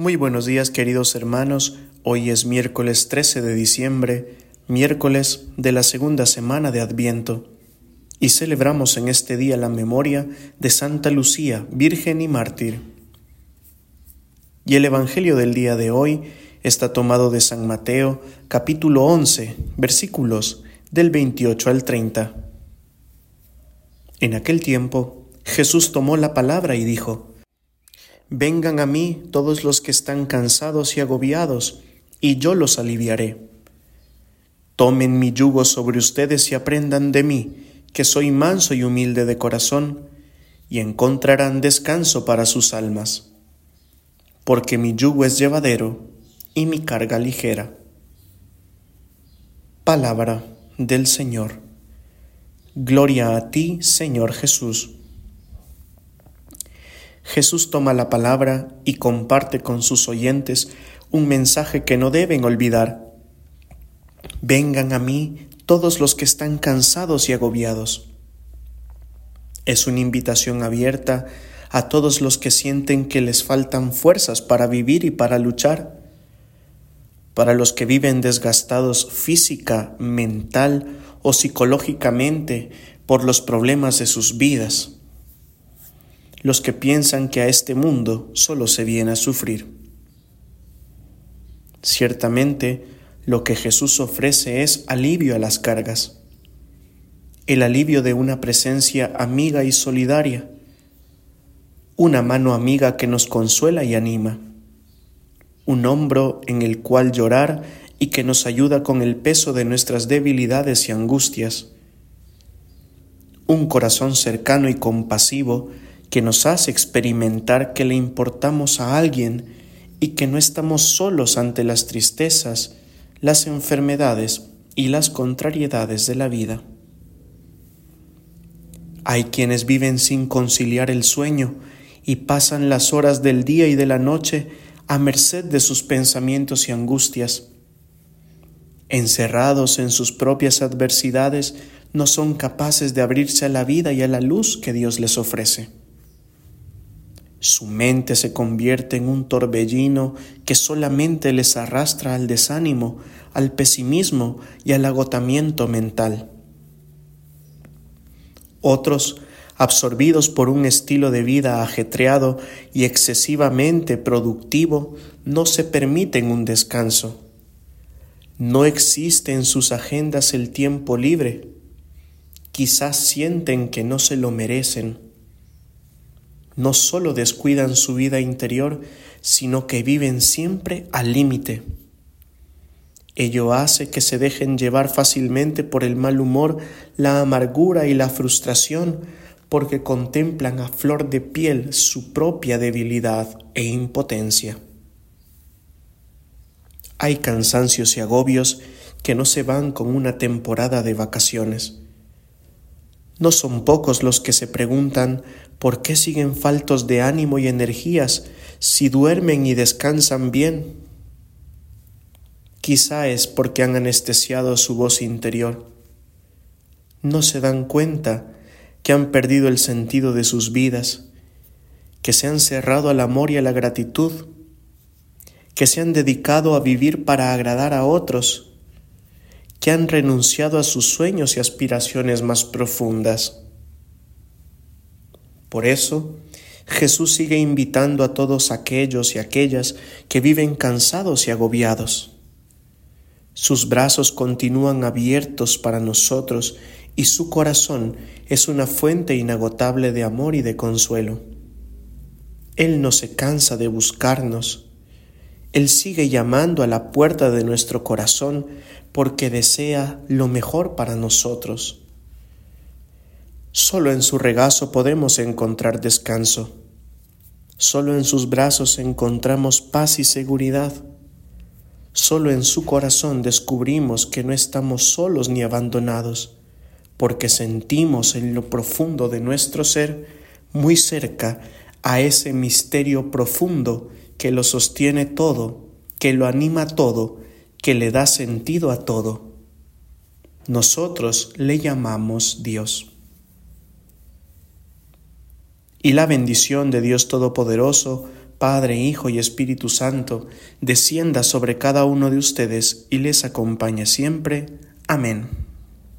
Muy buenos días queridos hermanos, hoy es miércoles 13 de diciembre, miércoles de la segunda semana de Adviento, y celebramos en este día la memoria de Santa Lucía, Virgen y Mártir. Y el Evangelio del día de hoy está tomado de San Mateo, capítulo 11, versículos del 28 al 30. En aquel tiempo, Jesús tomó la palabra y dijo, Vengan a mí todos los que están cansados y agobiados, y yo los aliviaré. Tomen mi yugo sobre ustedes y aprendan de mí, que soy manso y humilde de corazón, y encontrarán descanso para sus almas. Porque mi yugo es llevadero y mi carga ligera. Palabra del Señor. Gloria a ti, Señor Jesús. Jesús toma la palabra y comparte con sus oyentes un mensaje que no deben olvidar. Vengan a mí todos los que están cansados y agobiados. Es una invitación abierta a todos los que sienten que les faltan fuerzas para vivir y para luchar, para los que viven desgastados física, mental o psicológicamente por los problemas de sus vidas los que piensan que a este mundo solo se viene a sufrir. Ciertamente, lo que Jesús ofrece es alivio a las cargas, el alivio de una presencia amiga y solidaria, una mano amiga que nos consuela y anima, un hombro en el cual llorar y que nos ayuda con el peso de nuestras debilidades y angustias, un corazón cercano y compasivo que nos hace experimentar que le importamos a alguien y que no estamos solos ante las tristezas, las enfermedades y las contrariedades de la vida. Hay quienes viven sin conciliar el sueño y pasan las horas del día y de la noche a merced de sus pensamientos y angustias. Encerrados en sus propias adversidades, no son capaces de abrirse a la vida y a la luz que Dios les ofrece. Su mente se convierte en un torbellino que solamente les arrastra al desánimo, al pesimismo y al agotamiento mental. Otros, absorbidos por un estilo de vida ajetreado y excesivamente productivo, no se permiten un descanso. No existe en sus agendas el tiempo libre. Quizás sienten que no se lo merecen no solo descuidan su vida interior, sino que viven siempre al límite. Ello hace que se dejen llevar fácilmente por el mal humor, la amargura y la frustración, porque contemplan a flor de piel su propia debilidad e impotencia. Hay cansancios y agobios que no se van con una temporada de vacaciones. No son pocos los que se preguntan ¿Por qué siguen faltos de ánimo y energías si duermen y descansan bien? Quizá es porque han anestesiado su voz interior. No se dan cuenta que han perdido el sentido de sus vidas, que se han cerrado al amor y a la gratitud, que se han dedicado a vivir para agradar a otros, han renunciado a sus sueños y aspiraciones más profundas. Por eso, Jesús sigue invitando a todos aquellos y aquellas que viven cansados y agobiados. Sus brazos continúan abiertos para nosotros y su corazón es una fuente inagotable de amor y de consuelo. Él no se cansa de buscarnos. Él sigue llamando a la puerta de nuestro corazón porque desea lo mejor para nosotros. Solo en su regazo podemos encontrar descanso. Solo en sus brazos encontramos paz y seguridad. Solo en su corazón descubrimos que no estamos solos ni abandonados, porque sentimos en lo profundo de nuestro ser muy cerca a ese misterio profundo que lo sostiene todo, que lo anima todo, que le da sentido a todo. Nosotros le llamamos Dios y la bendición de Dios Todopoderoso, Padre, Hijo y Espíritu Santo, descienda sobre cada uno de ustedes y les acompañe siempre. Amén.